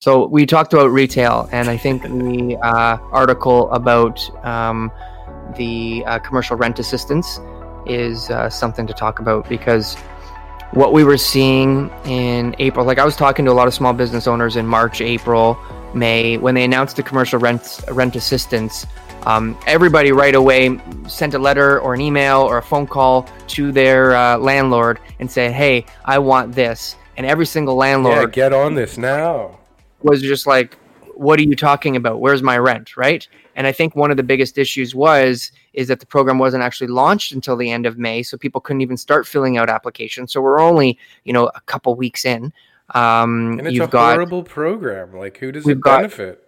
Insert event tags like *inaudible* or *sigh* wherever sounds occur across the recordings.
So we talked about retail, and I think the uh, article about um, the uh, commercial rent assistance is uh, something to talk about because what we were seeing in April, like I was talking to a lot of small business owners in March, April, May, when they announced the commercial rent rent assistance. Um, everybody right away sent a letter or an email or a phone call to their uh, landlord and said, "Hey, I want this." And every single landlord yeah, get on this now was just like, "What are you talking about? Where's my rent?" Right? And I think one of the biggest issues was is that the program wasn't actually launched until the end of May, so people couldn't even start filling out applications. So we're only, you know, a couple weeks in. Um, and it's a got, horrible program. Like, who does it got- benefit?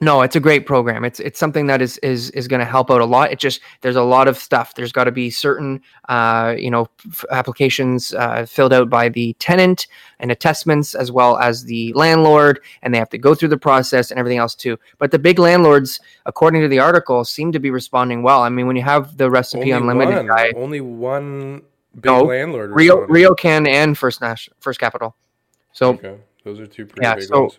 No, it's a great program. It's it's something that is is is going to help out a lot. It just there's a lot of stuff. There's got to be certain uh, you know f- applications uh, filled out by the tenant and attestments as well as the landlord, and they have to go through the process and everything else too. But the big landlords, according to the article, seem to be responding well. I mean, when you have the recipe Only unlimited one, guy, only one big No, landlord. Rio. RioCan and First National First Capital. So Okay, those are two pretty Yeah, big so- ones.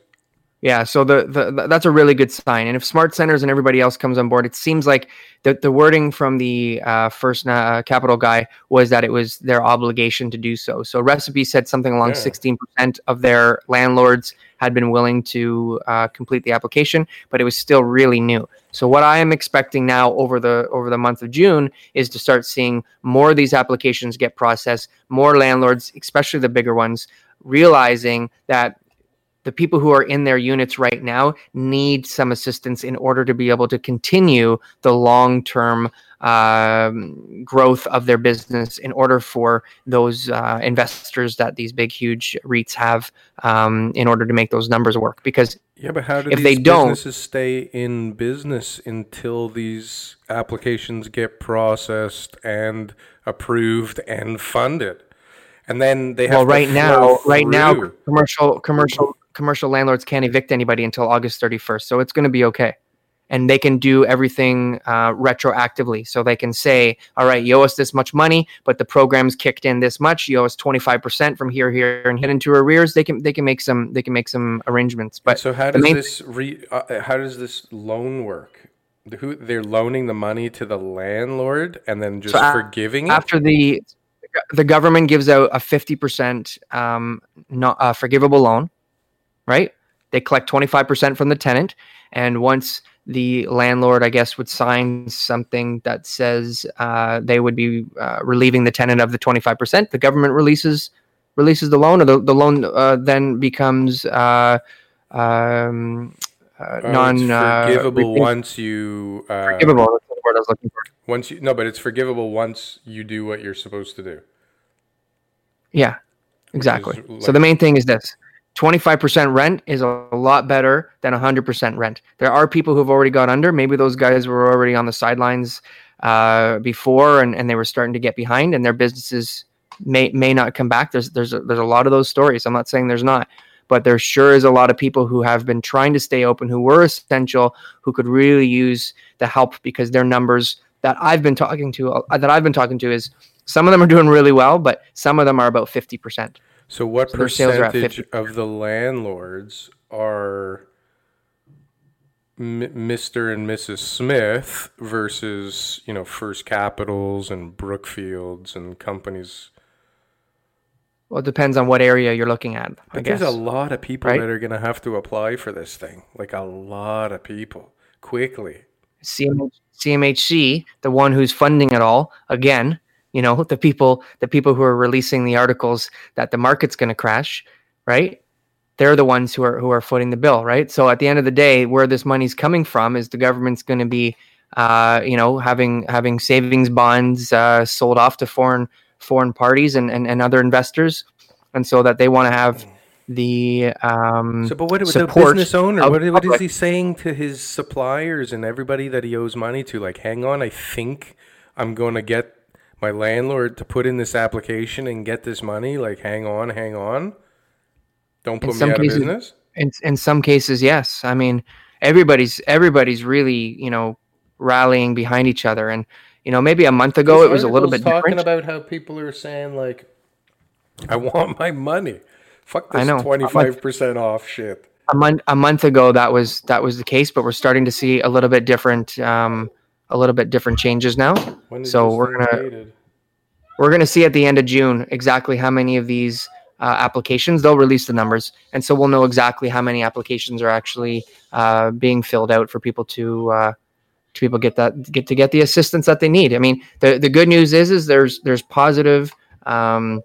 Yeah, so the, the the- that's a really good sign. And if SmartCentres and everybody else comes on board, it seems like the the wording from the uh, first uh, capital guy was that it was their obligation to do so. So Recipe said something along Yeah. sixteen percent of their landlords had been willing to uh, complete the application, but it was still really new. So what I am expecting now over the over the month of June is to start seeing more of these applications get processed, more landlords, especially the bigger ones, realizing that the people who are in their units right now need some assistance in order to be able to continue the long term um, growth of their business in order for those uh, investors that these big, huge REITs have um, in order to make those numbers work. Because Yeah, but how do If they don't- stay in business until these applications get processed and approved and funded? And then they have well, to right now, flow right now, commercial, commercial, commercial landlords can't evict anybody until August 31st. So it's going to be okay. And they can do everything uh, retroactively. So they can say, all right, you owe us this much money, but the program's kicked in this much. You owe us 25% from here, here, and hit into arrears. They can, they can make some, they can make some arrangements. But so how does main- this re, uh, how does this loan work? Who they're loaning the money to the landlord and then just a- forgiving it? after the the government gives out a 50% um, not, uh, forgivable loan right they collect 25% from the tenant and once the landlord i guess would sign something that says uh, they would be uh, relieving the tenant of the 25% the government releases releases the loan or the, the loan uh, then becomes uh, um, uh, Oh, non uh, forgivable once you uh, forgivable word i was looking for once you no, but it's forgivable once you do what you're supposed to do. Yeah, exactly. is so the main thing is this 25% rent is a lot better than 100% rent. There are people who've already got under. Maybe those guys were already on the sidelines uh, before and, and they were starting to get behind and their businesses may may not come back. There's there's a, there's a lot of those stories. I'm not saying there's not, but there sure is a lot of people who have been trying to stay open, who were essential, who could really use the help because their numbers that I've been talking to uh, that I've been talking to is some of them are doing really well, but some of them are about 50%. So what So their sales are at percentage of the landlords are M- Mr. and Mrs. Smith versus, you know, First Capitals and Brookfields and companies? Well, it depends on what area you're looking at, I But guess. there's a lot of people right? that are going to have to apply for this thing. Like a lot of people quickly. CMH, CMHC, the one who's funding it all, again, you know, the people, the people who are releasing the articles that the market's going to crash, right? They're the ones who are who are footing the bill, right? So at the end of the day, where this money's coming from is the government's going to be, uh, you know, having having savings bonds uh, sold off to foreign foreign parties and, and, and other investors, and so that they want to have the um, So, but what was the business owner? What, what is he saying to his suppliers and everybody that he owes money to? Like, hang on, I think I'm going to get my landlord to put in this application and get this money. Like, hang on, hang on. Don't put me some out cases- of business. in in some cases yes i mean everybody's everybody's really you know rallying behind each other and you know maybe a month ago it was a little bit talking different about how people are saying like, I want my money. Fuck this twenty five percent off shit. a month a month ago that was that was the case but we're starting to see a little bit different um a little bit different changes now. So we're gonna- dated? we're going to see at the end of june exactly how many of these uh, applications they'll release the numbers. And so we'll know exactly how many applications are actually uh, being filled out for people to uh, to people get that get to get the assistance that they need. I mean the, the good news is is there's there's positive um,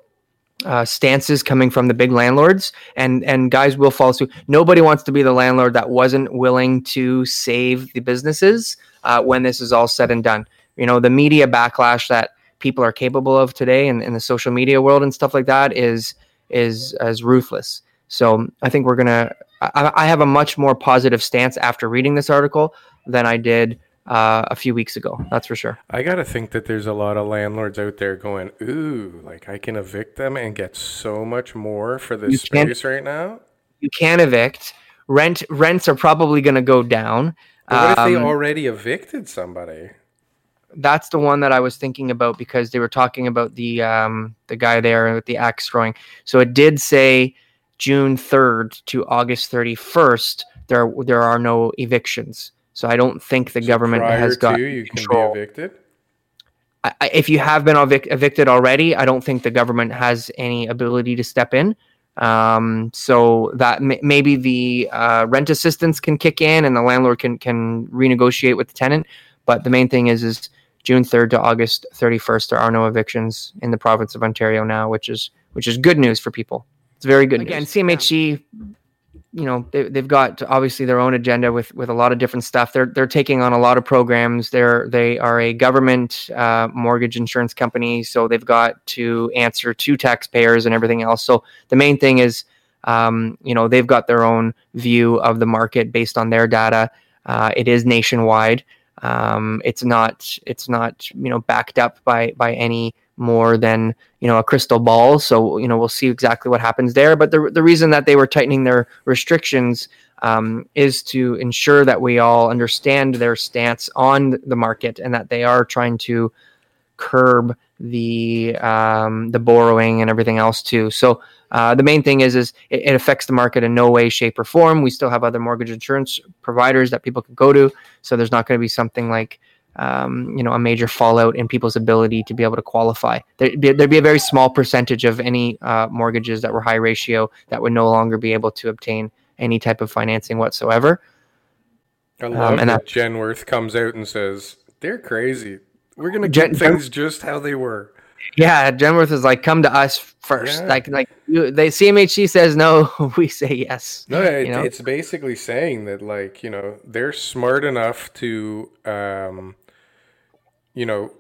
uh, stances coming from the big landlords and and guys will follow suit. Nobody wants to be the landlord that wasn't willing to save the businesses uh, when this is all said and done. You know the media backlash that people are capable of today in, in the social media world and stuff like that is is as ruthless. So i think we're gonna I, I have a much more positive stance after reading this article than i did uh, a few weeks ago that's for sure I gotta think that there's a lot of landlords out there going, "Ooh, like I can evict them and get so much more for this You space right now." you can't evict rent rents are probably going to go down But what if they Um, already evicted somebody? that's the one that I was thinking about because they were talking about the um, the guy there with the axe throwing. So it did say June third to August thirty first. There there are no evictions. So I don't think the So government prior has got to, you can control. be evicted. I, I- if you have been evic- evicted already, I don't think the government has any ability to step in. Um, so that may, maybe the uh, rent assistance can kick in and the landlord can can renegotiate with the tenant. But the main thing is is June third to August thirty first. There are no evictions in the province of Ontario now, which is which is good news for people. It's very good. Again, news. CMHC you know they, they've got obviously their own agenda with with a lot of different stuff. They're they're taking on a lot of programs. They're they are a government uh, mortgage insurance company so they've got to answer to taxpayers and everything else. So the main thing is um, you know they've got their own view of the market based on their data. Uh, it is nationwide. Um, it's not it's not you know backed up by by any more than you know a crystal ball. So you know we'll see exactly what happens there. But the, the reason that they were tightening their restrictions um, is to ensure that we all understand their stance on the market and that they are trying to curb the um, the borrowing and everything else too. So uh, the main thing is is it, it affects the market in no way shape or form. We still have other mortgage insurance providers that people can go to. So there's not going to be something like um, you know, a major fallout in people's ability to be able to qualify. There'd be, there'd be a very small percentage of any uh, mortgages that were high ratio that would no longer be able to obtain any type of financing whatsoever. I love Um, and that that- Genworth comes out and says they're crazy. We're gonna Gen- keep things just how they were. Yeah, Genworth is like, come to us first. Yeah. Like, like you, they CMHC says no, *laughs* we say yes. No, it, You know? it's basically saying that, like, you know, they're smart enough to, um, you know,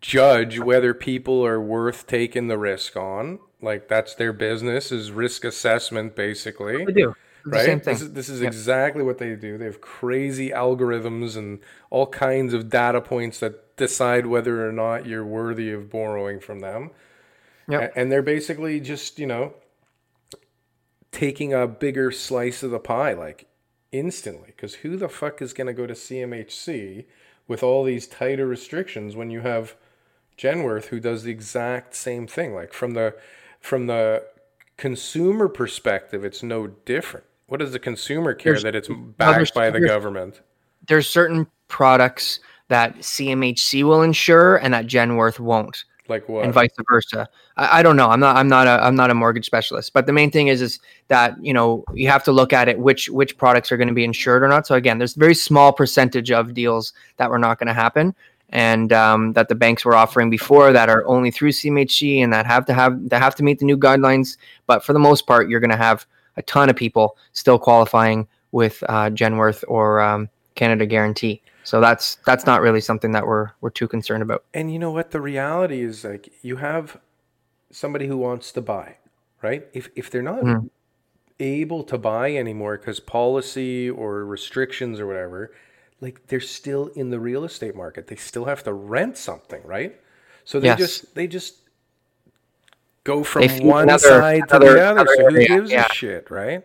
judge whether people are worth taking the risk on. Like, that's their business is risk assessment, basically. They do Right? same thing. This is, this is Yep. exactly what they do. They have crazy algorithms and all kinds of data points that decide whether or not you're worthy of borrowing from them. Yep. And they're basically just, you know, taking a bigger slice of the pie, like instantly. Because who the fuck is going to go to CMHC with all these tighter restrictions when you have Genworth who does the exact same thing? Like from the from the consumer perspective, it's no different. What does the consumer care There's- that it's backed by the government? There's certain products that CMHC will insure and that Genworth won't. Like what? and vice versa. I, I don't know. I'm not. I'm not a. I'm not a mortgage specialist. But the main thing is, is that you know you have to look at it which which products are going to be insured or not. So again, there's a very small percentage of deals that were not going to happen, and um, that the banks were offering before that are only through CMHC and that have to have that have to meet the new guidelines. But for the most part, you're going to have a ton of people still qualifying with uh, Genworth or um, Canada Guaranty. So that's that's not really something that we're we're too concerned about. And you know what? The reality is like you have somebody who wants to buy, right? If if they're not mm. able to buy anymore because policy or restrictions or whatever, like they're still in the real estate market. They still have to rent something, right? So they yes. just they just go from one another, side to the other. So who gives yeah. a shit, right?